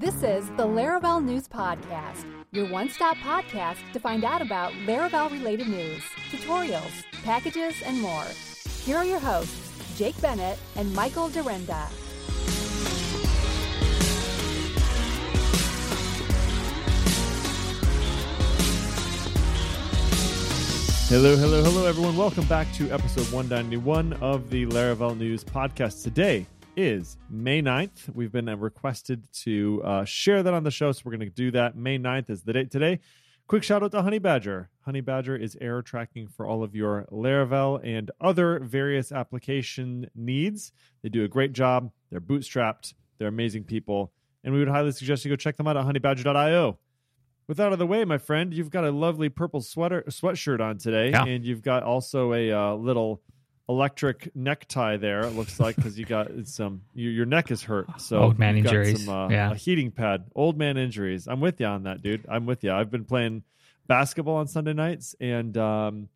This is the Laravel News Podcast, your one stop podcast to find out about Laravel related news, tutorials, packages, and more. Here are your hosts, Jake Bennett and Michael Dyrynda. Hello, hello, hello, everyone. Welcome back to episode 191 of the Laravel News Podcast. Today is May 9th. We've been uh, requested to uh, share that on the show, so we're going to do that. May 9th is the date today. Quick shout out to Honeybadger. Honey Badger is error tracking for all of your Laravel and other various application needs. They do a great job. They're bootstrapped, they're amazing people, and we would highly suggest you go check them out at honeybadger.io. With that out of the way, my friend, you've got a lovely purple sweater sweatshirt on today, Yeah. and you've got also a uh, little electric necktie there. It looks like because you got some your, your neck is hurt, so Old man injuries. Some, uh, Yeah. a heating pad, old man injuries. I'm with you on that, dude. I'm with you. I've been playing basketball on Sunday nights, and um,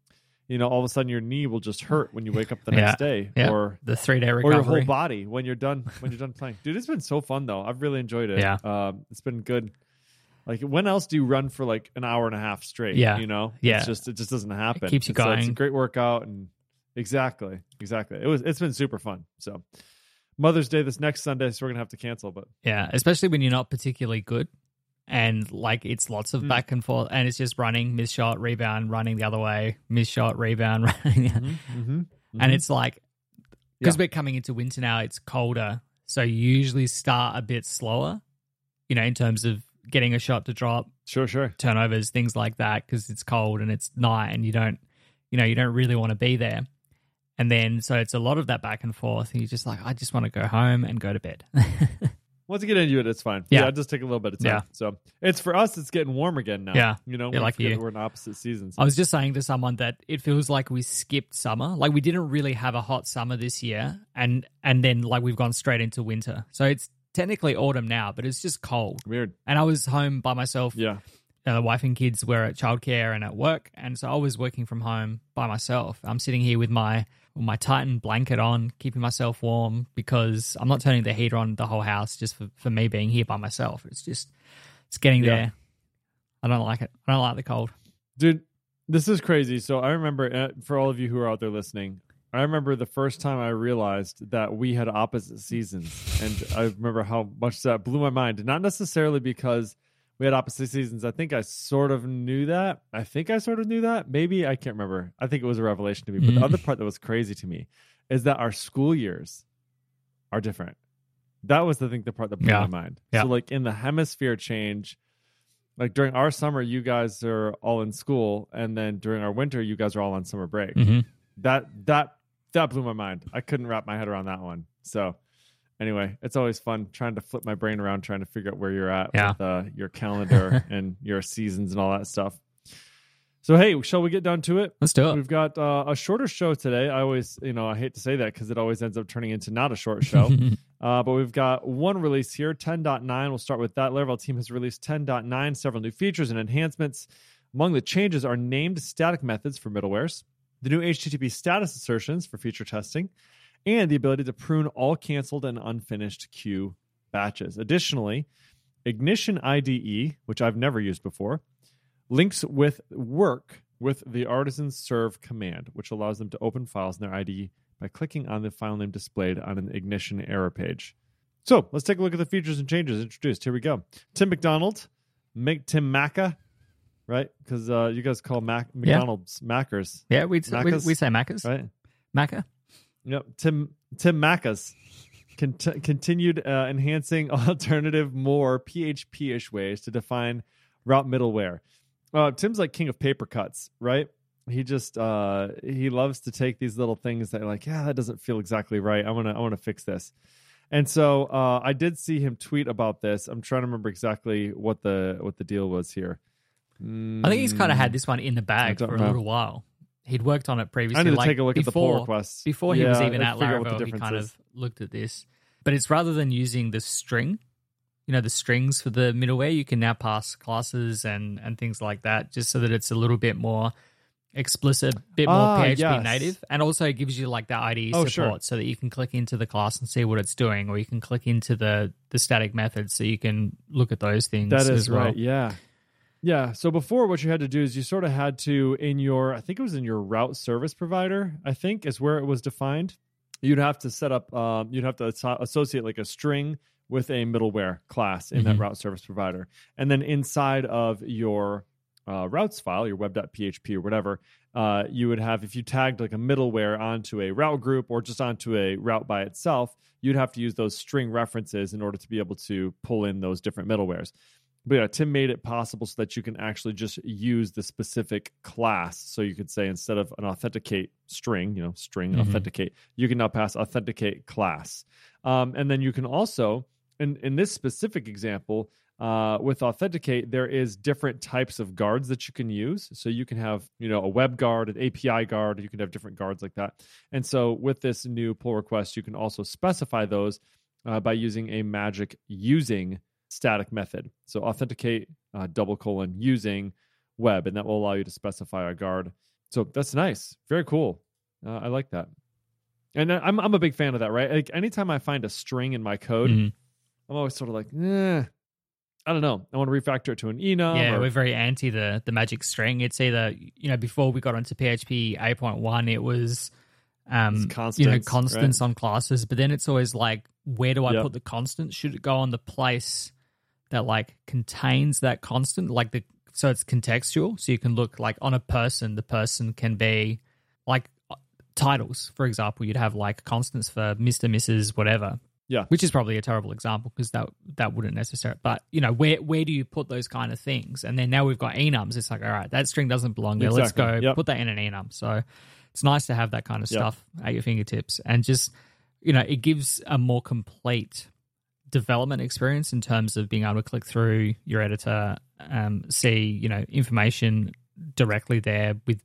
you know, all of a sudden your knee will just hurt when you wake up the next Yeah. day, Yeah. or the three day recovery, or your whole body when you're done when you're done playing. Dude, it's been so fun though. I've really enjoyed it. Yeah. um, it's been good. Like when else do you run for like an hour and a half straight? Yeah. you know, Yeah. It's just it just doesn't happen. keeps you And so it's a great workout and exactly, exactly. It was it's been super fun. So Mother's Day this next Sunday, so we're gonna have to cancel. But yeah, especially when you're not particularly good, and like it's lots of Mm. back and forth, and it's just running, miss shot, rebound, running the other way, miss shot, rebound, running, mm-hmm. and it's like because Yeah. we're coming into winter now, it's colder, so you usually start a bit slower, you know, in terms of getting a shot to drop, sure, sure. turnovers, things like that, because it's cold and it's night, and you don't, you know, you don't really want to be there. And then, so it's a lot of that back and forth. And you're just like, I just want to go home and go to bed. Once you get into it, it's fine. Yeah. yeah, just take a little bit of time. Yeah. So it's for us. It's getting warm again now. Yeah. you know, Yeah, like you. we're in opposite seasons. I was just saying to someone that it feels like we skipped summer. Like we didn't really have a hot summer this year, and and then like we've gone straight into winter. So it's technically autumn now, but it's just cold. Weird. And I was home by myself. Yeah. Uh, the wife and kids were at childcare and at work, and so I was working from home by myself. I'm sitting here with my my Titan blanket on, keeping myself warm because I'm not turning the heater on the whole house just for, for me being here by myself. It's just it's getting Yeah. there. I don't like it. I don't like the cold. Dude, this is crazy. So I remember, uh, for all of you who are out there listening, I remember the first time I realized that we had opposite seasons, and I remember how much that blew my mind. Not necessarily because we had opposite seasons. I think I sort of knew that. I think I sort of knew that. Maybe I can't remember. I think it was a revelation to me. But the Mhm. other part that was crazy to me is that our school years are different. That was, the think, the part that blew Yeah. my mind. Yeah. So, like in the hemisphere change, like during our summer, you guys are all in school, and then during our winter, you guys are all on summer break. Mm-hmm. That that that blew my mind. I couldn't wrap my head around that one. So, anyway, it's always fun trying to flip my brain around, trying to figure out where you're at Yeah. with uh, your calendar and your seasons and all that stuff. So, hey, shall we get down to it? Let's do it. We've got uh, a shorter show today. I always, you know, I hate to say that because it always ends up turning into not a short show. Uh, but we've got one release here, 10.9. We'll start with that. Laravel team has released 10.9, several new features and enhancements. Among the changes are named static methods for middlewares, the new HTTP status assertions for feature testing, and the ability to prune all canceled and unfinished queue batches. Additionally, Ignition IDE, which I've never used before, links with work with the artisan serve command, which allows them to open files in their IDE by clicking on the file name displayed on an Ignition error page. So let's take a look at the features and changes introduced. Here we go. Tim MacDonald, make Tim Macca, right? Because uh, you guys call Mac Yeah. McDonald's Mackers, Yeah, we'd, we Macca's? we say Macca's. right? Macca. Yep. Tim Tim Macca's cont- continued uh, enhancing alternative, more PHP-ish ways to define route middleware. Uh, Tim's like king of paper cuts, right? He just uh, he loves to take these little things that are like, yeah, that doesn't feel exactly right. I want to I want to fix this. And so uh, I did see him tweet about this. I'm trying to remember exactly what the what the deal was here. I think he's kind of had this one in the bag for a little while. He'd worked on it previously. I need to like take a look before, at the pull requests Before he was even at Laravel, he kind is. of looked at this. But it's rather than using the string, you know, the strings for the middleware, you can now pass classes and, and things like that, just so that it's a little bit more explicit, bit more Ah, PHP yes. native, and also it gives you like the IDE Oh, support sure. so that you can click into the class and see what it's doing, or you can click into the the static methods so you can look at those things. That is as well. right. Yeah. Yeah. So before, what you had to do is you sort of had to, in your, I think it was in your route service provider, I think is where it was defined. You'd have to set up, um, you'd have to associate like a string with a middleware class in that Mhm. route service provider. And then inside of your uh, routes file, your web.php or whatever, uh, you would have, if you tagged like a middleware onto a route group or just onto a route by itself, you'd have to use those string references in order to be able to pull in those different middlewares. But yeah, Tim made it possible so that you can actually just use the specific class. So you could say instead of an authenticate string, you know, string Mhm. authenticate, you can now pass authenticate class. Um, and then you can also, in, in this specific example, uh, with authenticate, there is different types of guards that you can use. So you can have, you know, a web guard, an API guard. You can have different guards like that. And so with this new pull request, you can also specify those uh, by using a magic using static method. So authenticate uh, double colon using web, and that will allow you to specify a guard. So that's nice. Very cool. Uh, I like that. And I'm I'm a big fan of that, right? Like anytime I find a string in my code, Mhm. I'm always sort of like, eh, I don't know. I want to refactor it to an enum. yeah, or- we're very anti the the magic string. It's either you know before we got onto PHP 8.1, it was um It's you know constants, constants on classes, but then it's always like where do I Yep. put the constant? Should it go on the place that like contains that constant, like the so it's contextual, so you can look like on a person. The person can be like uh, titles, for example. You'd have like constants for Mister, Mrs, whatever. Yeah. which is probably a terrible example because that that wouldn't necessarily. But you know, where where do you put those kind of things? And then now we've got enums. It's like, all right, that string doesn't belong there. Let's go Yep. put that in an enum. So it's nice to have that kind of Yep. stuff at your fingertips, and just you know, it gives a more complete development experience in terms of being able to click through your editor, um, see you know information directly there with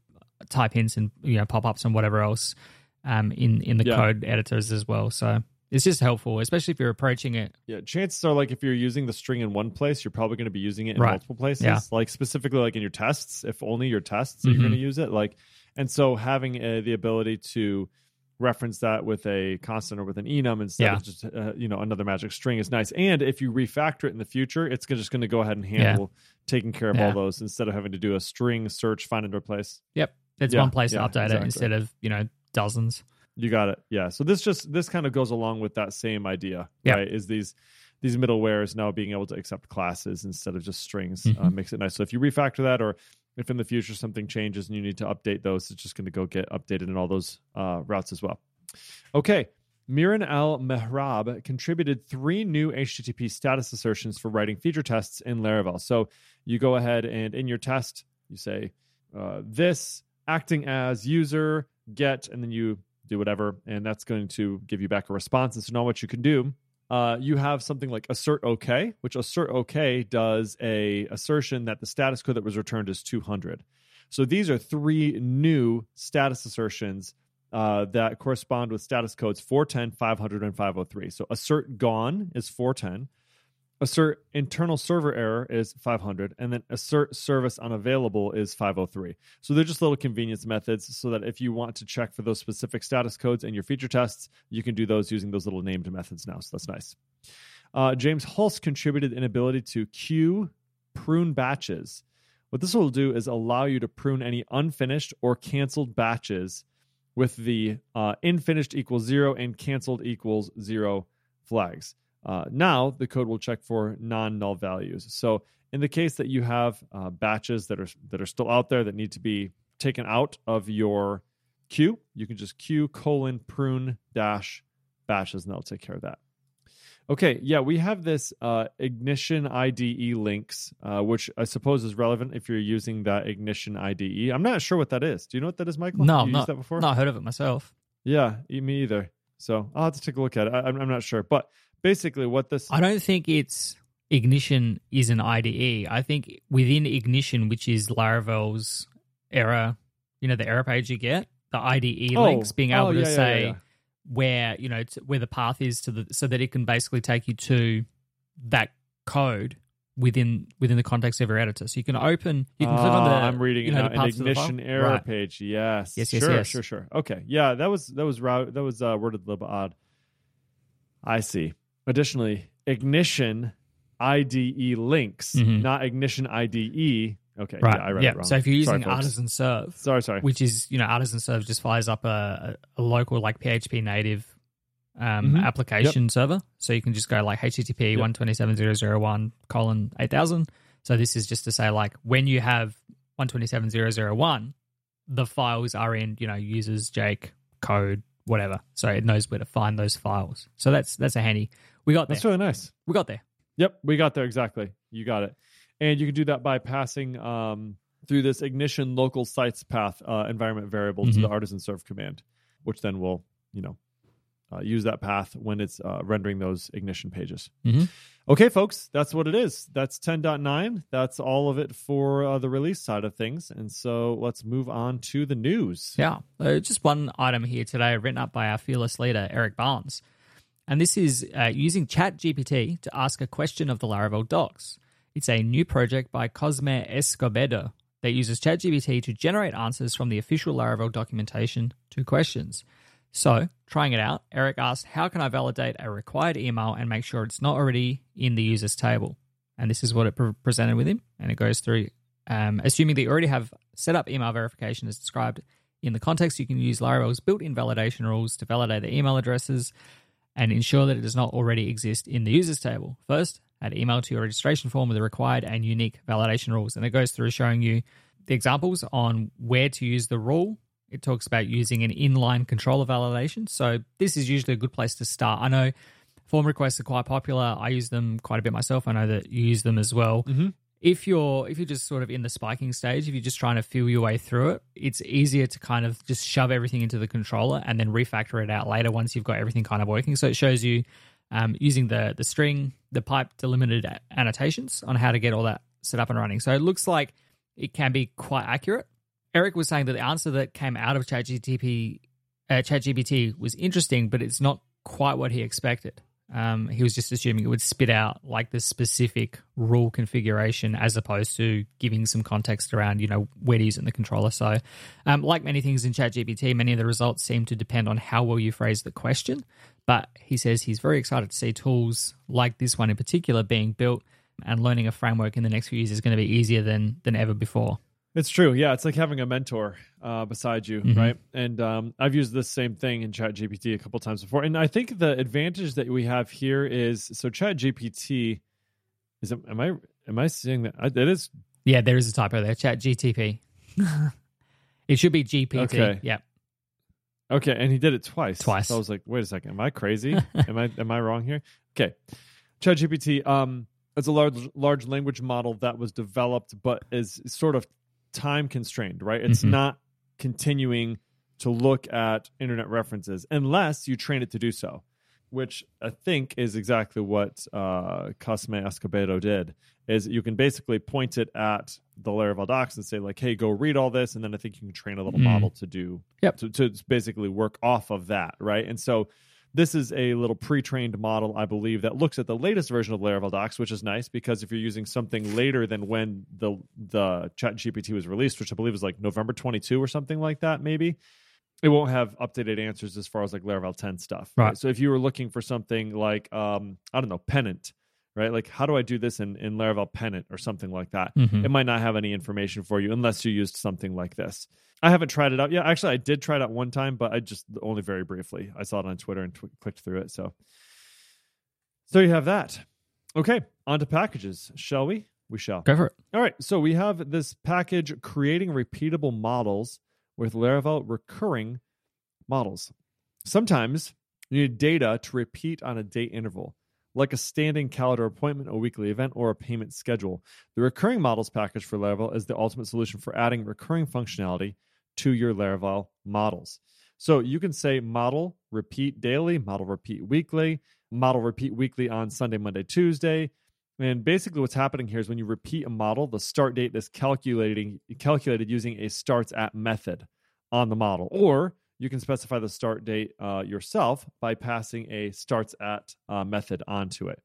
type hints and you know pop ups and whatever else um, in in the Yeah. code editors as well. So it's just helpful, especially if you're approaching it. Yeah, chances are like if you're using the string in one place, you're probably going to be using it in Right. multiple places. Yeah. Like specifically like in your tests, if only your tests that you're going to use it. Like, and so having uh, the ability to reference that with a constant or with an enum instead Yeah. of just uh, you know another magic string is nice. And if you refactor it in the future, it's just going to go ahead and handle taking care of all those instead of having to do a string search, find and replace. Yep, it's Yeah, one place yeah, to update exactly. it instead of you know dozens. You got it. Yeah. So this just this kind of goes along with that same idea, Yeah. right? Is these these middlewares now being able to accept classes instead of just strings uh, Mhm. makes it nice. So if you refactor that, or if in the future something changes and you need to update those, it's just going to go get updated in all those uh, routes as well. Okay. Miran Al Mehrab contributed three new HTTP status assertions for writing feature tests in Laravel. So you go ahead and in your test, you say uh, this acting as user get, and then you do whatever, and that's going to give you back a response. And so now what you can do, uh, you have something like assert OK, which assert OK does a assertion that the status code that was returned is 200. So these are three new status assertions uh, that correspond with status codes 410, 500, and 503. So assert gone is 410. Assert internal server error is 500, and then assert service unavailable is 503. So they're just little convenience methods so that if you want to check for those specific status codes in your feature tests, you can do those using those little named methods now. So that's nice. Uh, James Hulse contributed an ability to queue prune batches. What this will do is allow you to prune any unfinished or canceled batches with the uh, infinished equals zero and canceled equals zero flags. Uh, now the code will check for non-null values. So in the case that you have uh, batches that are that are still out there that need to be taken out of your queue, you can just queue colon prune dash batches, and that'll take care of that. Okay, yeah, we have this uh, Ignition IDE links, uh, which I suppose is relevant if you're using that Ignition IDE. I'm not sure what that is. Do you know what that is, Michael? No, you I'm used not, that before? not heard of it myself. Yeah, me either. So I'll have to take a look at it. I, I'm not sure, but basically, what this I don't think it's Ignition is an IDE. I think within Ignition, which is Laravel's error, you know, the error page you get, the IDE Oh, links, being able oh, to yeah, yeah, say yeah, where you know to, where the path is to the so that it can basically take you to that code within within the context of your editor. So you can open, you can click on the. Ah, I'm reading you know, now. the An the ignition error Right. page. Yes. Yes, yes, sure, yes. sure, sure. Okay. Yeah, that was that was route that was uh, worded a little bit odd. I see. Additionally, ignition IDE links, Mhm. not ignition IDE. Okay. Right. Yeah, I read yeah. it wrong. So if you're Sorry, using folks. Artisan Serve, Sorry, sorry. which is you know Artisan Serve just fires up a, a, local like PHP native um, Mhm. application server, so you can just go like HTTP Yep. one twenty seven zero zero one colon eight thousand. So this is just to say like when you have one twenty seven zero zero one, the files are in you know users Jake code whatever, so it knows where to find those files. So that's that's a handy. We got there. That's really nice. we got there. Yep, we got there exactly. You got it. And you can do that by passing um, through this ignition local sites path uh, environment variable to Mhm. the artisan serve command, which then will, you know, uh, use that path when it's uh, rendering those ignition pages. Mhm. Okay, folks, that's what it is. That's 10.9. That's all of it for uh, the release side of things. And so let's move on to the news. Yeah. Uh, just one item here today, written up by our fearless leader, Eric Barnes. And this is uh, using ChatGPT to ask a question of the Laravel docs. It's a new project by Cosme Escobedo that uses ChatGPT to generate answers from the official Laravel documentation to questions. So, trying it out, Eric asked, How can I validate a required email and make sure it's not already in the user's table? And this is what it pre- presented with him. And it goes through, um, assuming that you already have set up email verification as described in the context, you can use Laravel's built in validation rules to validate the email addresses and ensure that it does not already exist in the users table. First, add email to your registration form with the required and unique validation rules. And it goes through showing you the examples on where to use the rule. It talks about using an inline controller validation. So, this is usually a good place to start. I know form requests are quite popular. I use them quite a bit myself. I know that you use them as well Mhm. If you're if you're just sort of in the spiking stage, if you're just trying to feel your way through it, it's easier to kind of just shove everything into the controller and then refactor it out later once you've got everything kind of working. So it shows you um, using the the string, the pipe delimited annotations on how to get all that set up and running. So it looks like it can be quite accurate. Eric was saying that the answer that came out of ChatGPT, uh, ChatGPT was interesting, but it's not quite what he expected. Um, he was just assuming it would spit out like the specific rule configuration as opposed to giving some context around, you know, where to use it in the controller. So, um, like many things in ChatGPT, many of the results seem to depend on how well you phrase the question. But he says he's very excited to see tools like this one in particular being built and learning a framework in the next few years is going to be easier than than ever before. It's true. Yeah, it's like having a mentor uh, beside you, Mhm. right? And um, I've used this same thing in ChatGPT a couple times before. And I think the advantage that we have here is so ChatGPT is. it- Am I am I seeing that? I- It is Yeah, there is a typo there. Chat GTP. it should be GPT. Okay. Yeah. okay, and he did it twice. Twice. So I was like, wait a second, am I crazy? am I am I wrong here? Okay, ChatGPT. Um, it's a large large language model that was developed, but is sort of time constrained, right? It's Mhm. not continuing to look at internet references unless you train it to do so, which I think is exactly what uh, Cosme Escobedo did. Is you can basically point it at the Laravel docs and say like, "Hey, go read all this," and then I think you can train a little Mm. model to do Yep. to, to basically work off of that, right? And so this is a little pre-trained model, I believe, that looks at the latest version of Laravel docs, which is nice because if you're using something later than when the the Chat GPT was released, which I believe is like November 22 or something like that, maybe it won't have updated answers as far as like Laravel 10 stuff. Right. So if you were looking for something like um, I don't know, pennant, right? Like how do I do this in, in Laravel pennant or something like that? Mhm. It might not have any information for you unless you used something like this. I haven't tried it out yet. Actually, I did try it out one time, but I just only very briefly. I saw it on Twitter and tw- clicked through it. So, so you have that. Okay, on to packages, shall we? We shall. Go for it. All right, so we have this package creating repeatable models with Laravel recurring models. Sometimes you need data to repeat on a date interval, like a standing calendar appointment, a weekly event, or a payment schedule. The recurring models package for Laravel is the ultimate solution for adding recurring functionality to your Laravel models. So you can say model repeat daily, model repeat weekly, model repeat weekly on Sunday, Monday, Tuesday. And basically what's happening here is when you repeat a model, the start date is calculating calculated using a starts at method on the model. Or you can specify the start date uh, yourself by passing a starts at uh, method onto it.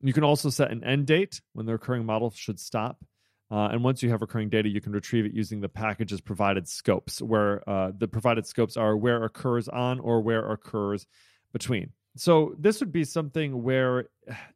You can also set an end date when the recurring model should stop. Uh, and once you have recurring data, you can retrieve it using the package's provided scopes, where uh, the provided scopes are where occurs on or where occurs between. So this would be something where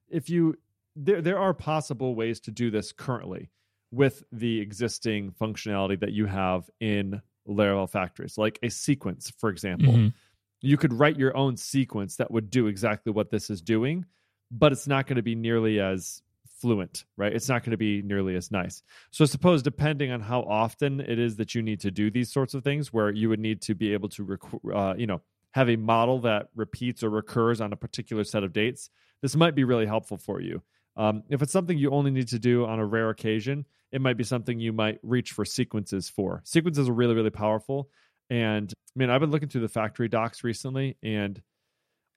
if you there there are possible ways to do this currently with the existing functionality that you have in Laravel factories, like a sequence, for example. Mhm. You could write your own sequence that would do exactly what this is doing, but it's not going to be nearly as fluent, right? It's not going to be nearly as nice. So, I suppose depending on how often it is that you need to do these sorts of things, where you would need to be able to, rec- uh, you know, have a model that repeats or recurs on a particular set of dates, this might be really helpful for you. Um, if it's something you only need to do on a rare occasion, it might be something you might reach for sequences for. Sequences are really, really powerful. And I mean, I've been looking through the factory docs recently and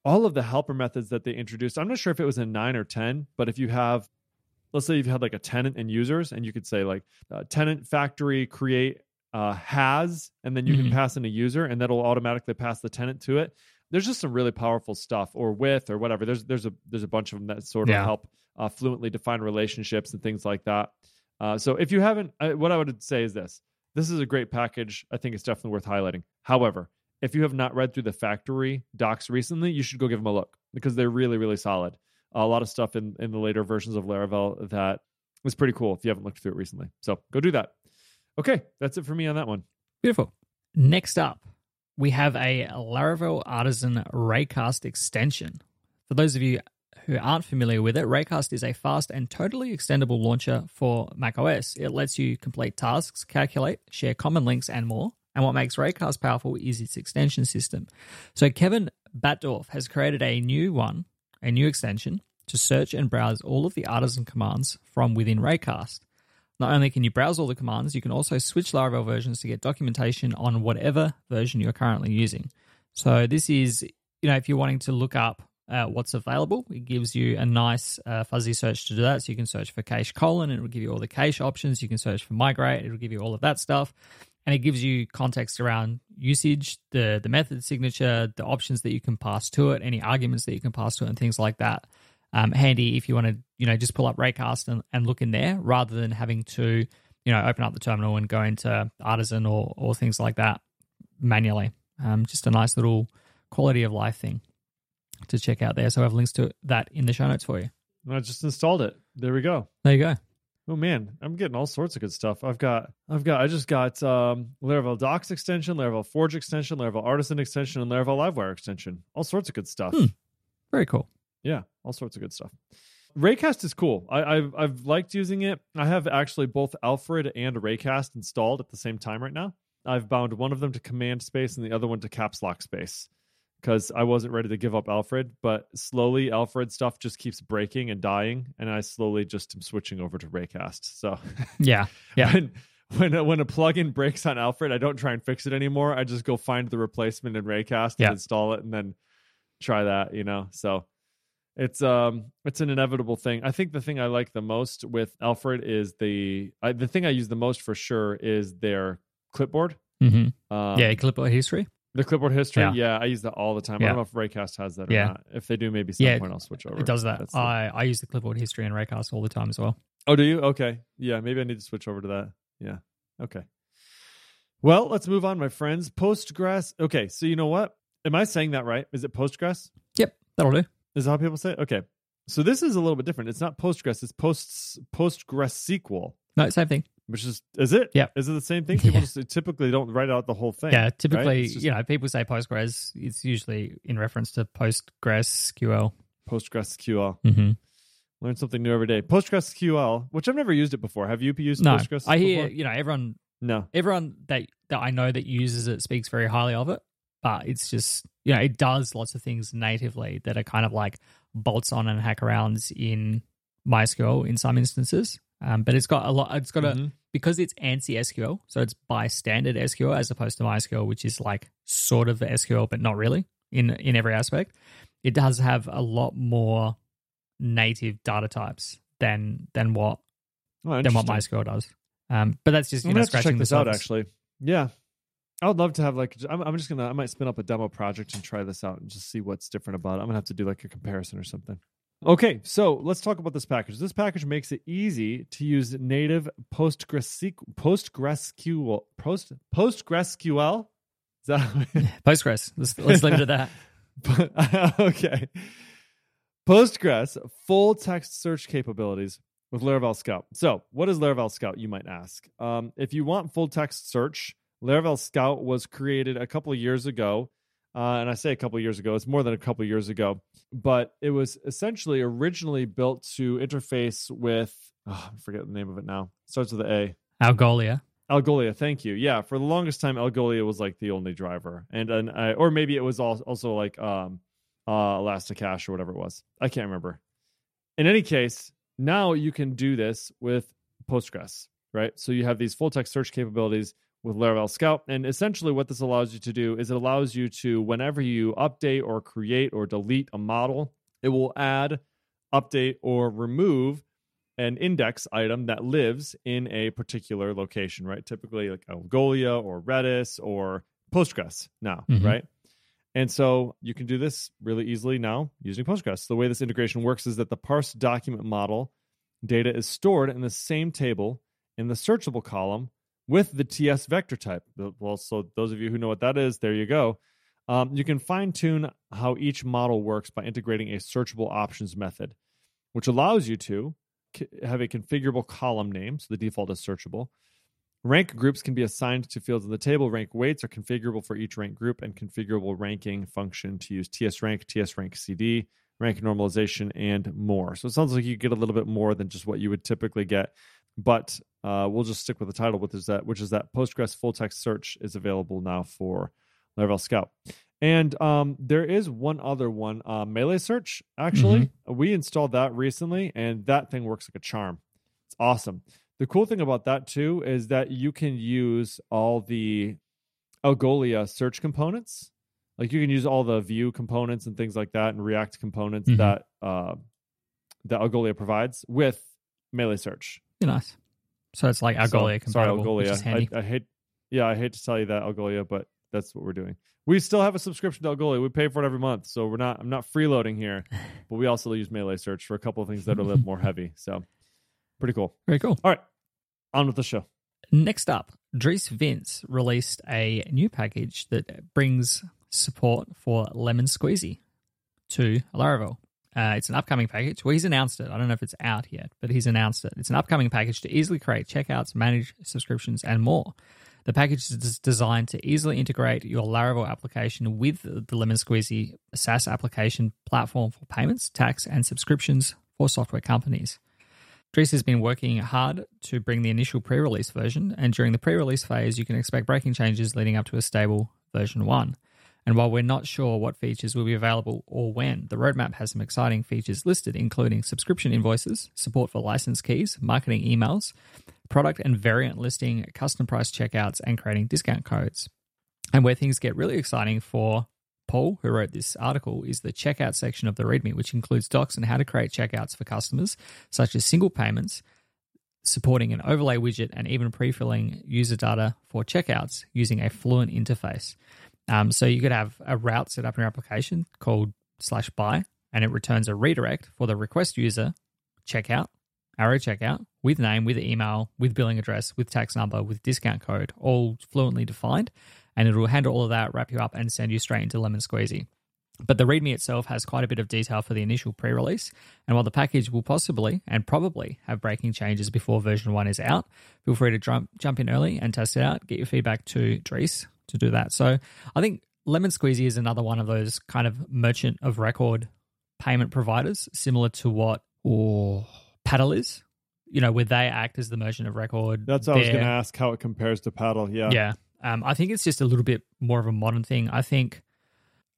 all of the helper methods that they introduced. I'm not sure if it was in nine or 10, but if you have, let's say you've had like a tenant and users, and you could say like uh, tenant factory create uh, has, and then you can Mhm. pass in a user, and that'll automatically pass the tenant to it. There's just some really powerful stuff, or with, or whatever. There's there's a there's a bunch of them that sort of Yeah. help uh, fluently define relationships and things like that. Uh, so if you haven't, uh, what I would say is this: this is a great package. I think it's definitely worth highlighting. However, if you have not read through the factory docs recently, you should go give them a look because they're really, really solid. A lot of stuff in, in the later versions of Laravel that was pretty cool if you haven't looked through it recently. So go do that. Okay, that's it for me on that one. Beautiful. Next up, we have a Laravel Artisan Raycast extension. For those of you who aren't familiar with it, Raycast is a fast and totally extendable launcher for macOS. It lets you complete tasks, calculate, share common links, and more. And what makes Raycast powerful is its extension system. So Kevin Batdorf has created a new one, a new extension to search and browse all of the Artisan commands from within Raycast. Not only can you browse all the commands, you can also switch Laravel versions to get documentation on whatever version you're currently using. So this is, you know, if you're wanting to look up uh, what's available, it gives you a nice uh, fuzzy search to do that. So you can search for cache colon, it will give you all the cache options. You can search for migrate, it will give you all of that stuff, and it gives you context around usage, the the method signature, the options that you can pass to it, any arguments that you can pass to it, and things like that um, handy if you want to, you know, just pull up Raycast and, and look in there rather than having to, you know, open up the terminal and go into Artisan or, or things like that manually. Um, just a nice little quality of life thing to check out there. So I have links to that in the show notes for you. I just installed it. There we go. There you go. Oh man, I'm getting all sorts of good stuff. I've got, I've got, I just got um, Laravel Docs extension, Laravel Forge extension, Laravel Artisan extension, and Laravel Livewire extension. All sorts of good stuff. Hmm. Very cool. Yeah, all sorts of good stuff. Raycast is cool. I, I've I've liked using it. I have actually both Alfred and Raycast installed at the same time right now. I've bound one of them to command space and the other one to caps lock space because I wasn't ready to give up Alfred. But slowly, Alfred stuff just keeps breaking and dying, and I slowly just am switching over to Raycast. So Yeah. Yeah. when when a, when a plugin breaks on Alfred, I don't try and fix it anymore. I just go find the replacement in Raycast and install it, and then try that. You know, so it's um it's an inevitable thing. I think the thing I like the most with Alfred is the I, the thing I use the most for sure is their clipboard. hmm Um, yeah. Clipboard history. The clipboard history. Yeah. Yeah. I use that all the time. I don't know if Raycast has that or Yeah. not. If they do, maybe some Yeah, point I'll switch over. It does that. That's the- I, I use the clipboard history in Raycast all the time as well. Oh, do you? Okay. Yeah, maybe I need to switch over to that. Yeah. Okay. Well, let's move on, my friends. Postgres. Okay, so you know what? Am I saying that right? Is it Postgres? Yep. That'll do. Is that how people say it? Okay. So this is a little bit different. It's not Postgres, it's posts Postgres SQL, No, same thing. Which is is it? Yeah. Is it the same thing? People Yeah. just typically don't write out the whole thing. Yeah, typically, It's just you know, people say Postgres. It's usually in reference to PostgreSQL. PostgreSQL. Mm-hmm. Learn something new every day. PostgreSQL, which I've never used it before. Have you used No, Postgres? I hear before? you know everyone No. everyone that that I know that uses it speaks very highly of it, but it's just you know it does lots of things natively that are kind of like bolts on and hack arounds in MySQL in some instances. Um, but it's got a lot. It's got a Mhm. because it's ANSI SQL, so it's by standard SQL as opposed to MySQL, which is like sort of SQL but not really in in every aspect. It does have a lot more native data types than than what Oh, than what. MySQL does. Um, but that's just you I'm know gonna have to check scratching the this out. surface. Actually, yeah, I would love to have like. I'm, I'm just gonna. I might spin up a demo project and try this out and just see what's different about it. I'm gonna have to do like a comparison or something. Okay, so let's talk about this package. This package makes it easy to use native PostgreSQL. PostgreSQL. Post, PostgreSQL. Is that Postgres. Let's, let's leave it at that. okay. Postgres full text search capabilities with Laravel Scout. So, what is Laravel Scout? You might ask. Um, if you want full text search, Laravel Scout was created a couple of years ago uh, and I say a couple years ago, it's more than a couple years ago, but it was essentially originally built to interface with, oh, I forget the name of it now. It starts with the A. Algolia. Algolia, thank you. Yeah, for the longest time, Algolia was like the only driver, and and I, or maybe it was also like um, uh, Elasticache or whatever it was. I can't remember. In any case, now you can do this with Postgres, right? So you have these full text search capabilities with Laravel Scout. And essentially, what this allows you to do is it allows you to, whenever you update or create or delete a model, it will add, update, or remove an index item that lives in a particular location, right? Typically, like Algolia or Redis or Postgres now, mm-hmm. right? And so you can do this really easily now using Postgres. The way this integration works is that the parse document model data is stored in the same table in the searchable column with the TS vector type. Well, so those of you who know what that is, there you go. Um, you can fine tune how each model works by integrating a searchable options method, which allows you to have a configurable column name. So the default is searchable. Rank groups can be assigned to fields in the table. Rank weights are configurable for each rank group and configurable ranking function to use TS rank, TS rank CD, rank normalization, and more. So it sounds like you get a little bit more than just what you would typically get but uh, we'll just stick with the title, which is that which is that Postgres full text search is available now for Laravel Scout. And um, there is one other one, uh, Meilisearch. Actually, mm-hmm. we installed that recently, and that thing works like a charm. It's awesome. The cool thing about that too is that you can use all the Algolia search components. Like you can use all the Vue components and things like that, and React components mm-hmm. that uh, that Algolia provides with Meilisearch. Nice. So it's like Algolia so, compatible, sorry, Algolia. I, I, hate, yeah, I hate to tell you that Algolia, but that's what we're doing. We still have a subscription to Algolia. We pay for it every month, so we're not. I'm not freeloading here, but we also use Meilisearch for a couple of things that are a little more heavy. So pretty cool. Very cool. All right, on with the show. Next up, Dries Vints released a new package that brings support for Lemon Squeezy to Laravel. Uh, it's an upcoming package. Well, he's announced it. I don't know if it's out yet, but he's announced it. It's an upcoming package to easily create checkouts, manage subscriptions, and more. The package is designed to easily integrate your Laravel application with the Lemon Squeezy SaaS application platform for payments, tax, and subscriptions for software companies. Dries has been working hard to bring the initial pre release version, and during the pre release phase, you can expect breaking changes leading up to a stable version 1. And while we're not sure what features will be available or when, the roadmap has some exciting features listed, including subscription invoices, support for license keys, marketing emails, product and variant listing, custom price checkouts, and creating discount codes. And where things get really exciting for Paul, who wrote this article, is the checkout section of the README, which includes docs on how to create checkouts for customers, such as single payments, supporting an overlay widget, and even pre filling user data for checkouts using a fluent interface. Um, so you could have a route set up in your application called slash buy, and it returns a redirect for the request user checkout, arrow checkout, with name, with email, with billing address, with tax number, with discount code, all fluently defined. And it will handle all of that, wrap you up, and send you straight into Lemon Squeezy. But the README itself has quite a bit of detail for the initial pre release. And while the package will possibly and probably have breaking changes before version 1 is out, feel free to jump, jump in early and test it out. Get your feedback to Dries to do that. So I think Lemon Squeezy is another one of those kind of merchant of record payment providers, similar to what or Paddle is. You know, where they act as the merchant of record. That's what I was going to ask how it compares to Paddle. Yeah, yeah. Um, I think it's just a little bit more of a modern thing. I think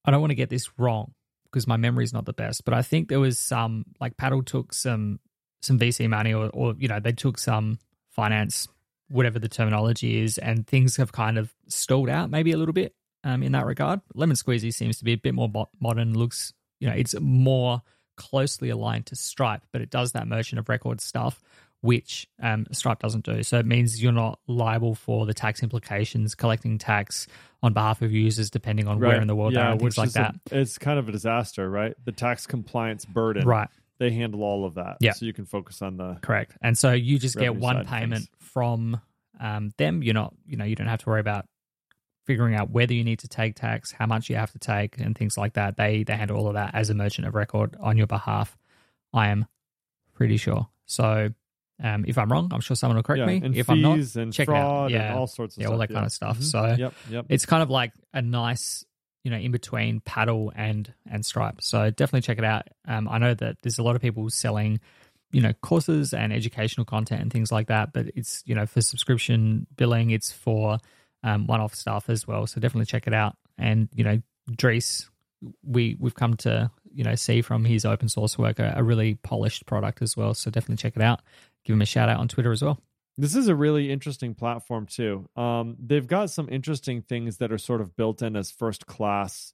I don't want to get this wrong because my memory is not the best, but I think there was some like Paddle took some some VC money or, or you know they took some finance whatever the terminology is, and things have kind of stalled out maybe a little bit um, in that regard. Lemon Squeezy seems to be a bit more modern, looks, you know, it's more closely aligned to Stripe, but it does that merchant of record stuff, which um, Stripe doesn't do. So it means you're not liable for the tax implications, collecting tax on behalf of users, depending on right. where in the world yeah, they are, things like that. A, it's kind of a disaster, right? The tax compliance burden. Right they handle all of that. Yeah. So you can focus on the Correct. And so you just get one payment from um, them. You're not, you know, you don't have to worry about figuring out whether you need to take tax, how much you have to take, and things like that. They they handle all of that as a merchant of record on your behalf. I am pretty sure. So um, if I'm wrong, I'm sure someone will correct yeah, me. and if I'm not, and check it out. Yeah. all sorts of Yeah, stuff. all that kind of stuff. Mhm. So yep, yep. it's kind of like a nice you know in between paddle and and stripe. So definitely check it out. Um, i know that there's a lot of people selling you know courses and educational content and things like that but it's you know for subscription billing it's for um, one-off stuff as well. So definitely check it out. And you know Dries we we've come to you know see from his open source work a, a really polished product as well. So definitely check it out. Give him a shout out on twitter as well This is a really interesting platform too. Um, they've got some interesting things that are sort of built in as first class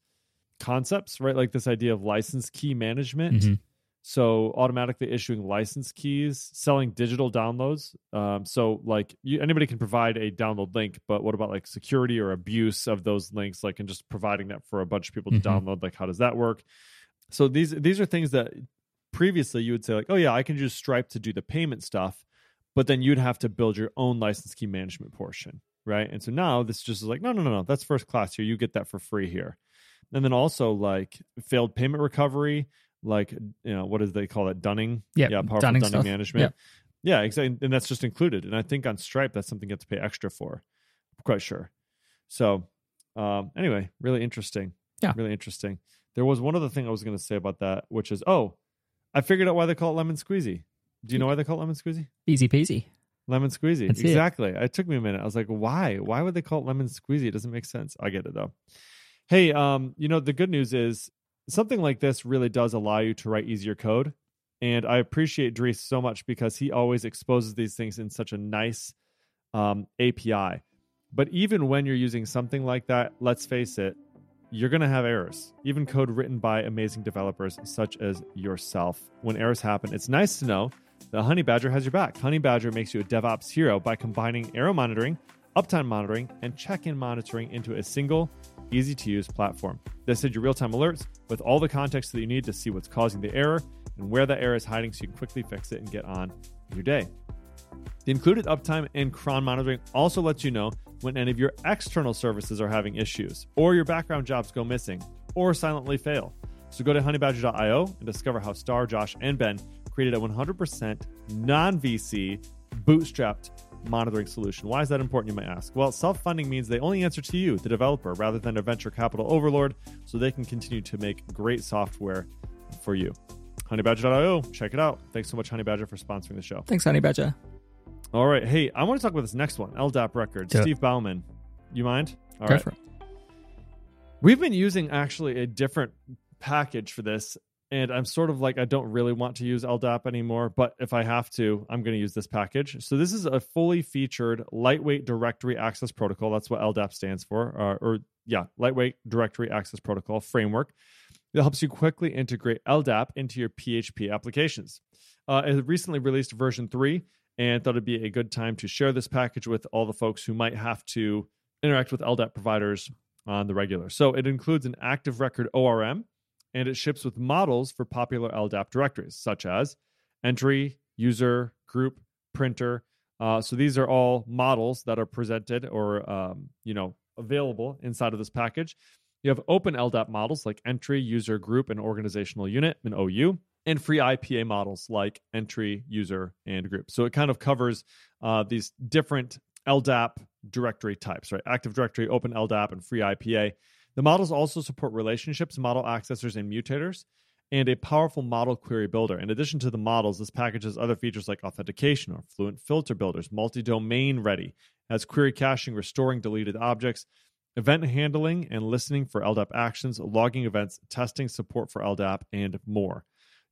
concepts, right? Like this idea of license key management. Mhm. So automatically issuing license keys, selling digital downloads. Um, so like you, anybody can provide a download link, but what about like security or abuse of those links? Like and just providing that for a bunch of people to Mhm. download. Like how does that work? So these these are things that previously you would say like, oh yeah, I can use Stripe to do the payment stuff, but then you'd have to build your own license key management portion, right? And so now this just is like, no, no, no, no, that's first class here. You get that for free here. And then also like failed payment recovery, like you know, what do they call it? Dunning. Yep, yeah, powerful dunning dunning, management. Yep. Yeah, exactly. And that's just included. And I think on Stripe that's something you have to pay extra for. I'm quite sure. So um anyway, really interesting. Yeah. Really interesting. There was one other thing I was gonna say about that, which is oh, I figured out why they call it lemon squeezy. Do you know why they call it lemon squeezy? easy peasy Lemon squeezy. That's it. exactly. It. took me a minute. I was like, why? Why would they call it lemon squeezy? It doesn't make sense. I get it though. Hey, um, you know, the good news is something like this really does allow you to write easier code. And I appreciate Dries so much because he always exposes these things in such a nice um, API. But even when you're using something like that, let's face it, you're going to have errors, even code written by amazing developers such as yourself. When errors happen, it's nice to know that Honeybadger has your back. Honeybadger makes you a DevOps hero by combining error monitoring, uptime monitoring, and check in monitoring into a single, easy to use platform. They send you real time alerts with all the context that you need to see what's causing the error and where that error is hiding so you can quickly fix it and get on your day. The included uptime and cron monitoring also lets you know when any of your external services are having issues, or your background jobs go missing, or silently fail. So go to honeybadger.io and discover how Starr, Josh, and Ben created a 100% non VC bootstrapped monitoring solution. Why is that important, you might ask? Well, self funding means they only answer to you, the developer, rather than a venture capital overlord, so they can continue to make great software for you. Honeybadger.io, check it out. Thanks so much, Honeybadger, for sponsoring the show. thanks honey badger All right. Hey, I want to talk about this next one LDAP Records. It. Steve Bauman. You mind? All right. We've been using actually a different package for this, and I'm sort of like, I don't really want to use LDAP anymore, but if I have to, I'm going to use this package. So, this is a fully featured lightweight directory access protocol. That's what LDAP stands for, uh, or yeah, lightweight directory access protocol framework that helps you quickly integrate LDAP into your PHP applications. Uh, it recently released version 3 and thought it'd be a good time to share this package with all the folks who might have to interact with LDAP providers on the regular. So it includes an active record ORM and it ships with models for popular LDAP directories such as entry, user, group, printer. Uh, so these are all models that are presented or um, you know available inside of this package. You have open LDAP models like entry, user, group, and organizational unit, an OU, and free IPA models like entry, user, and group. So it kind of covers uh, these different LDAP directory types, right? Active Directory, Open LDAP, and free IPA. The models also support relationships, model accessors, and mutators, and a powerful model query builder. In addition to the models, this package has other features like authentication or fluent filter builders, multi domain ready, has query caching, restoring deleted objects, event handling and listening for LDAP actions, logging events, testing, support for LDAP, and more.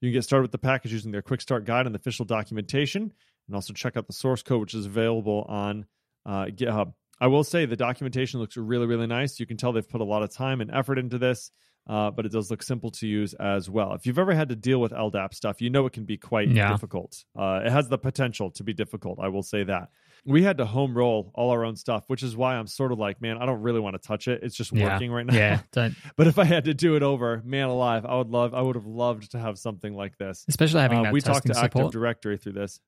You can get started with the package using their quick start guide and the official documentation, and also check out the source code, which is available on uh, GitHub. I will say the documentation looks really, really nice. You can tell they've put a lot of time and effort into this. uh, but it does look simple to use as well. If you've ever had to deal with LDAP stuff, you know it can be quite Yeah. difficult. Uh, it has the potential to be difficult. I will say that. We had to home roll all our own stuff, which is why I'm sort of like, man, I don't really want to touch it. It's just Yeah. working right now. Yeah, don't. But if I had to do it over, man alive, I would love. I would have loved to have something like this. Especially having Uh, that we talked to Active. Directory through this.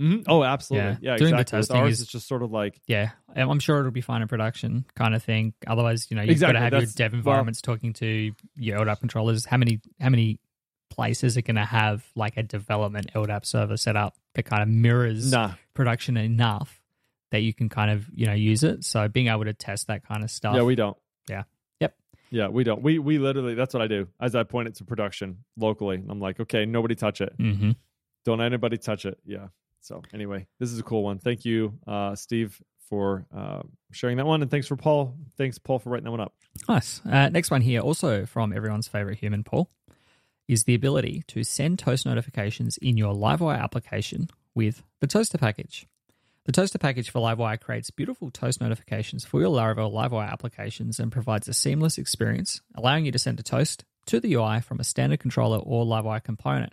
Mhm. Oh, absolutely. Yeah. Yeah, Doing the exactly. With testing ours, is- it's just sort of like Yeah, I'm sure it'll be fine in production, kind of thing. Otherwise, you know, you've Exactly, got to have your dev well- environments talking to your LDAP controllers. How many how many places are going to have like a development LDAP server set up that kind of mirrors nah. production enough that you can kind of you know use it? So being able to test that kind of stuff. Yeah, we don't. Yeah. Yep. Yeah, we don't. We we literally that's what I do. As I point it to production locally, I'm like, okay, nobody touch it. hmm Don't anybody touch it. Yeah. So anyway, this is a cool one. Thank you, uh, Steve, for uh, sharing that one, and thanks for Paul. Thanks, Paul, for writing that one up. Nice. Uh, next one here, also from everyone's favorite human, Paul, is the ability to send toast notifications in your Livewire application with the Toaster package. The Toaster package for Livewire creates beautiful toast notifications for your Laravel Livewire applications and provides a seamless experience, allowing you to send a toast to the UI from a standard controller or Livewire component.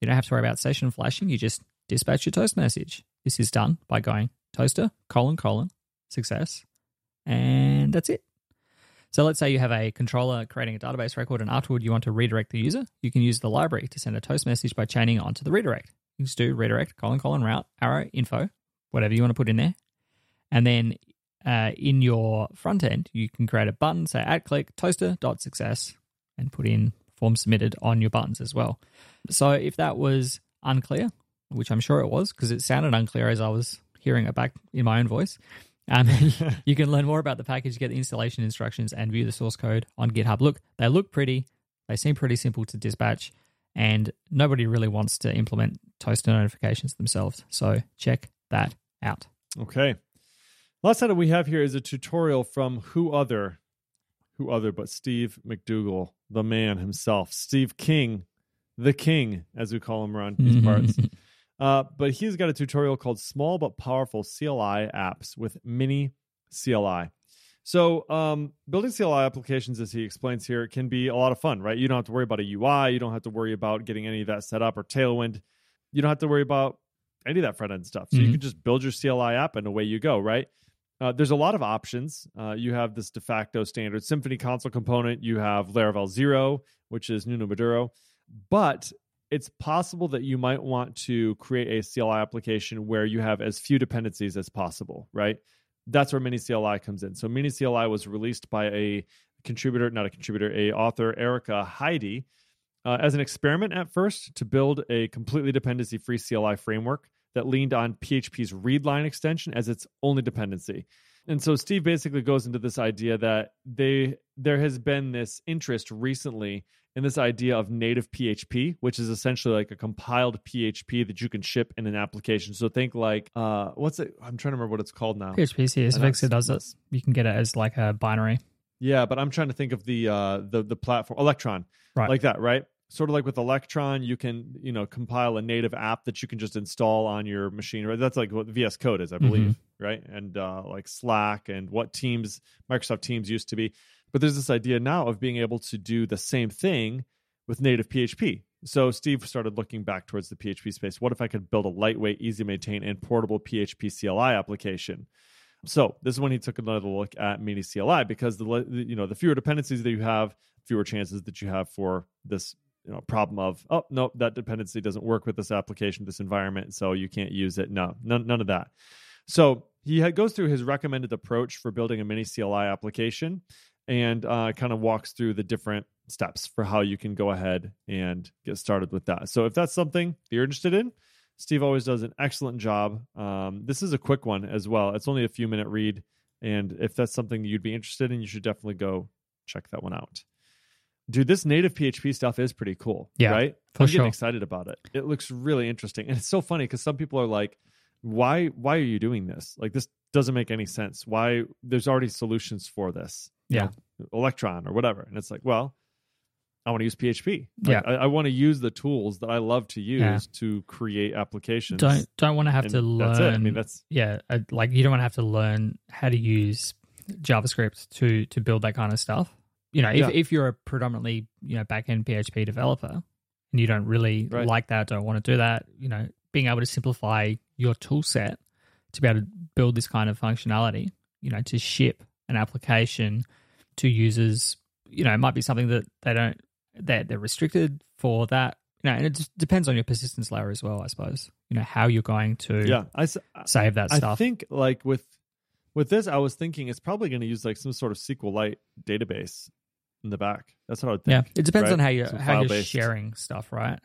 You don't have to worry about session flashing, you just dispatch your toast message. This is done by going toaster, colon, colon, success, and that's it. So let's say you have a controller creating a database record and afterward you want to redirect the user. You can use the library to send a toast message by chaining onto the redirect. You just do redirect, colon, colon, route, arrow, info, whatever you want to put in there. And then uh, in your front end, you can create a button, say at click toaster dot success, and put in form submitted on your buttons as well. So if that was unclear, which I'm sure it was because it sounded unclear as I was hearing it back in my own voice, um, you can learn more about the package, get the installation instructions, and view the source code on GitHub. Look, they look pretty. They seem pretty simple to dispatch, and nobody really wants to implement toaster notifications themselves. So check that out. Okay. Last item we have here is a tutorial from who other, who other but Steve McDougall, the man himself, Steve King, the king, as we call him around these parts. Uh, but he's got a tutorial called Small but Powerful CLI Apps with Mini CLI. So, um, building CLI applications, as he explains here, can be a lot of fun, right? You don't have to worry about a UI. You don't have to worry about getting any of that set up or Tailwind. You don't have to worry about any of that front end stuff. So, you Mhm. can just build your CLI app and away you go, right? Uh, there's a lot of options. Uh, you have this de facto standard Symfony console component. You have Laravel Zero, which is Nuno Maduro. But it's possible that you might want to create a CLI application where you have as few dependencies as possible, right? That's where Minicli comes in. So Minicli was released by a contributor, not a contributor, a author, Erika Heidi, uh, as an experiment at first to build a completely dependency-free CLI framework that leaned on PHP's readline extension as its only dependency. And so Steve basically goes into this idea that they there has been this interest recently in this idea of native PHP, which is essentially like a compiled PHP that you can ship in an application. So think like uh what's it I'm trying to remember what it's called now. PHP CSFX it does it. You can get it as like a binary. Yeah, but I'm trying to think of the uh the the platform Electron. Right. Like that, right? Sort of like with Electron, you can, you know, compile a native app that you can just install on your machine. Right? That's like what VS Code is, I believe, right? And uh like Slack and what Teams, Microsoft Teams used to be. But there's this idea now of being able to do the same thing with native PHP. So Steve started looking back towards the PHP space. What if I could build a lightweight, easy to maintain, and portable PHP CLI application? So this is when he took another look at Minicli because the you know the fewer dependencies that you have, fewer chances that you have for this you know problem of oh no that dependency doesn't work with this application, this environment, so you can't use it. No, none none of that. So he had, goes through his recommended approach for building a Minicli application and uh, kind of walks through the different steps for how you can go ahead and get started with that. So if that's something that you're interested in, Steve always does an excellent job. Um, this is a quick one as well. It's only a few minute read, and if that's something you'd be interested in, you should definitely go check that one out. Dude, this native PHP stuff is pretty cool. Yeah, right. for I'm sure. getting excited about it. It looks really interesting, and it's so funny because some people are like, "Why? Why are you doing this? Like this doesn't make any sense. Why? There's already solutions for this. You Yeah. know, Electron or whatever." And it's like, well, I want to use PHP. Like, Yeah. I, I want to use the tools that I love to use Yeah. to create applications. Don't don't want to have And to learn. That's it. I mean, that's yeah, uh, like you don't want to have to learn how to use JavaScript to to build that kind of stuff. you know, if, Yeah. if you're a predominantly, you know, back end PHP developer and you don't really Right. like that, don't want to do that, you know, being able to simplify your tool set to be able to build this kind of functionality, you know, to ship an application to users, you know, it might be something that they don't, that they're restricted for that. You know, and it just depends on your persistence layer as well, I suppose. You know, how you're going to Yeah, I, save that I stuff. I think like with with this, I was thinking it's probably going to use like some sort of SQLite database in the back. That's what I would Yeah, it depends right? on how you how you're sharing stuff, right?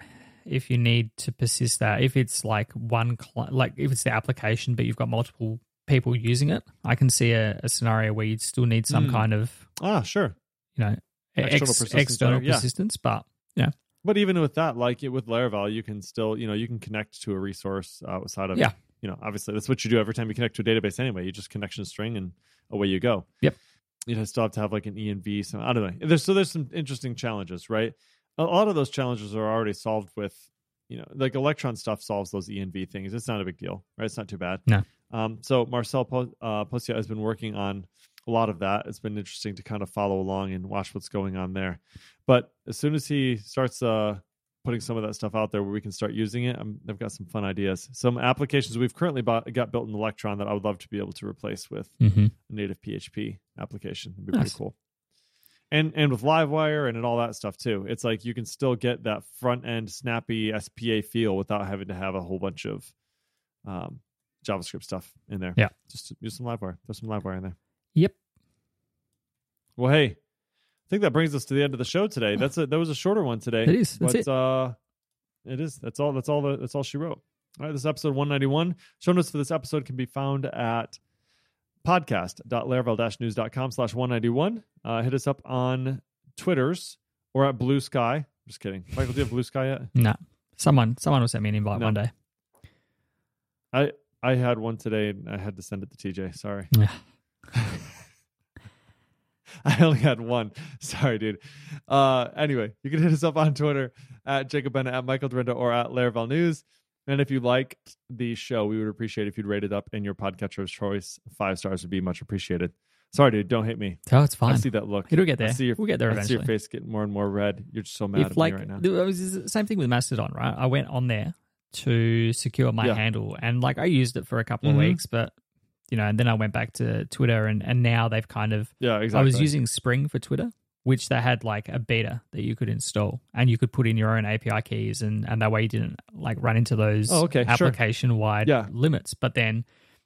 If you need to persist that, if it's like one, cli like if it's the application, but you've got multiple people using it, I can see a, a scenario where you'd still need some Hmm. kind of Ah, sure. you know External ex- persistence external yeah. persistence, but yeah, But even with that, like it with Laravel, you can still, you know, you can connect to a resource outside of, Yeah. you know, obviously that's what you do every time you connect to a database anyway. You just connection string and away you go. Yep. You still have to have like an env. So I don't know. There's so there's some interesting challenges, right? A lot of those challenges are already solved with, you know, like Electron stuff solves those env things. It's not a big deal, right? It's not too bad. No. Um, so Marcel Po- uh, Pociot has been working on a lot of that. It's been interesting to kind of follow along and watch what's going on there. But as soon as he starts uh, putting some of that stuff out there where we can start using it, I'm, I've got some fun ideas. Some applications we've currently bought, got built in Electron that I would love to be able to replace with mm-hmm. a native PHP application. It'd be Nice. pretty cool. And and with Livewire and, and all that stuff too, it's like you can still get that front end snappy SPA feel without having to have a whole bunch of um, JavaScript stuff in there. Yeah. just use some Livewire. There's some Livewire in there. yep, Well, hey, I think that brings us to the end of the show today. That's a that was a shorter one today. It is. That's but it. uh it is. That's all that's all the, that's all she wrote. All right, this is episode 191. Show notes for this episode can be found at podcast.laravel-news.com slash 191. Uh, hit us up on Twitters or at Blue Sky. Just kidding. Michael, do you have Blue Sky yet? no, someone someone will send me an invite No. one day. I I had one today and I had to send it to TJ. Sorry. Yeah. I only had one. Sorry, dude. Uh, anyway, you can hit us up on Twitter at Jacob Bennett, at Michael Dyrynda, or at Laravel News. And if you liked the show, we would appreciate if you'd rate it up in your podcatcher of choice. Five stars would be much appreciated. Sorry, dude. Don't hate me. Oh, it's fine. I see that look. It'll get I there. see your, we'll get there I see your face getting more and more red. You're just so mad at like me right now. it was the same thing with Mastodon, right? I went on there to secure my Yeah. handle, and like I used it for a couple Mhm. of weeks, but you know, and then I went back to Twitter, and and now they've kind of. yeah, exactly. I was using Spring for Twitter, which they had like a beta that you could install, and you could put in your own API keys, and and that way you didn't like run into those Oh, okay, application wide Yeah. limits. But then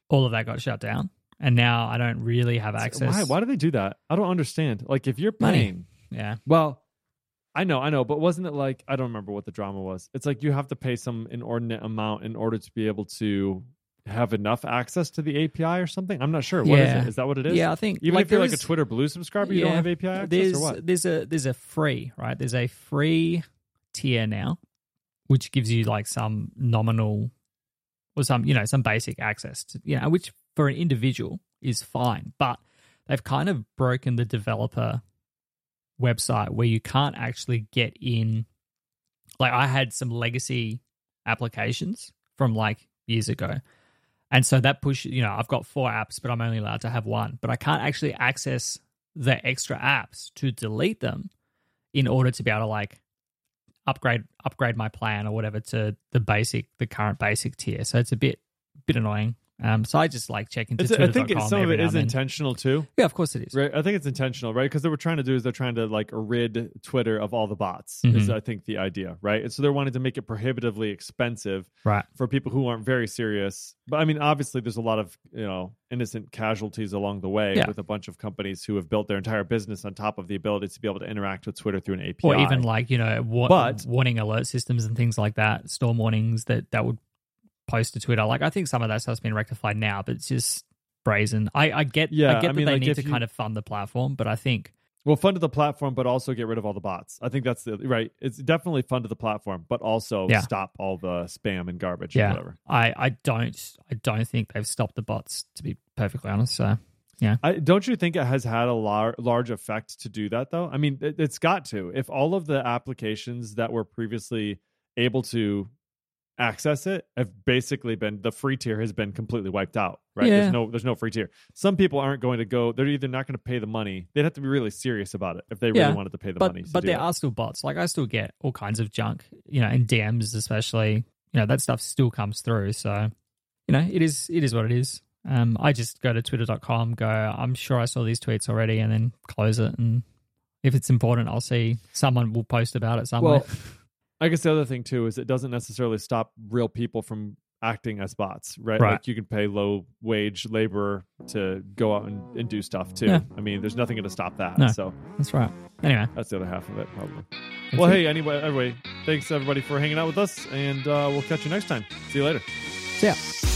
all of that got shut down, and now I don't really have access. Why? Why do they do that? I don't understand. Like, if you're Money. paying, Yeah, Well, I know, I know, but wasn't it like I don't remember what the drama was. It's like you have to pay some inordinate amount in order to be able to have enough access to the API or something. I'm not sure. What is Yeah. it? Is that what it is? yeah. I think Even like if you're like a Twitter Blue subscriber, you don't have API access there's or what? there's a there's a free right there's a free tier now which gives you like some nominal or some you know some basic access to you know which for an individual is fine but they've kind of broken the developer website where you can't actually get in. Like i had some legacy applications from like years ago. And so that push you know i've got four apps but i'm only allowed to have one. But i can't actually access the extra apps to delete them in order to be able to like upgrade upgrade my plan or whatever to the basic the current basic tier. So it's a bit bit annoying um so i just like checking. It's, I think some of it is intentional too. yeah of course it is Right, I think it's intentional, right? Because what they were trying to do is they're trying to like rid Twitter of all the bots. Is Mhm. I think the idea, right? And so they're wanting to make it prohibitively expensive right for people who aren't very serious. But I mean, obviously, there's a lot of you know innocent casualties along the way Yeah. with a bunch of companies who have built their entire business on top of the ability to be able to interact with Twitter through an API. or even like you know wa- But- warning alert systems and things like that storm warnings that that would post to twitter like i think some of that stuff's been rectified now but it's just brazen i i get Yeah, i get I that mean, they like, need to you- kind of fund the platform but i think well, fund to the platform, but also get rid of all the bots. I think that's the right. It's definitely fund to the platform, but also Yeah. stop all the spam and garbage Yeah. and whatever. i i don't i don't think they've stopped the bots to be perfectly honest so yeah, I, don't you think it has had a lar- large effect to do that though? I mean, it, it's got to. If all of the applications that were previously able to access it have basically been the free tier has been completely wiped out. Right? Yeah. There's no there's no free tier. Some people aren't going to go. They're either not going to pay the money. They'd have to be really serious about it if they really Yeah, wanted to pay the but money. to but there it. are still bots. Like I still get all kinds of junk, you know, in DMs especially. You know, that stuff still comes through. So, you know, it is it is what it is. Um, I just go to twitter.com, go, I'm sure I saw these tweets already, and then close it. And if it's important, I'll see someone will post about it somewhere. Well, I guess the other thing too is it doesn't necessarily stop real people from acting as bots, right? Right. Like you can pay low wage labor to go out and, and do stuff too. Yeah. I mean, there's nothing going to stop that. No. So That's right. Anyway, that's the other half of it, probably. that's well, it. hey, anyway, anyway, thanks everybody for hanging out with us, and uh, we'll catch you next time. See you later. See ya.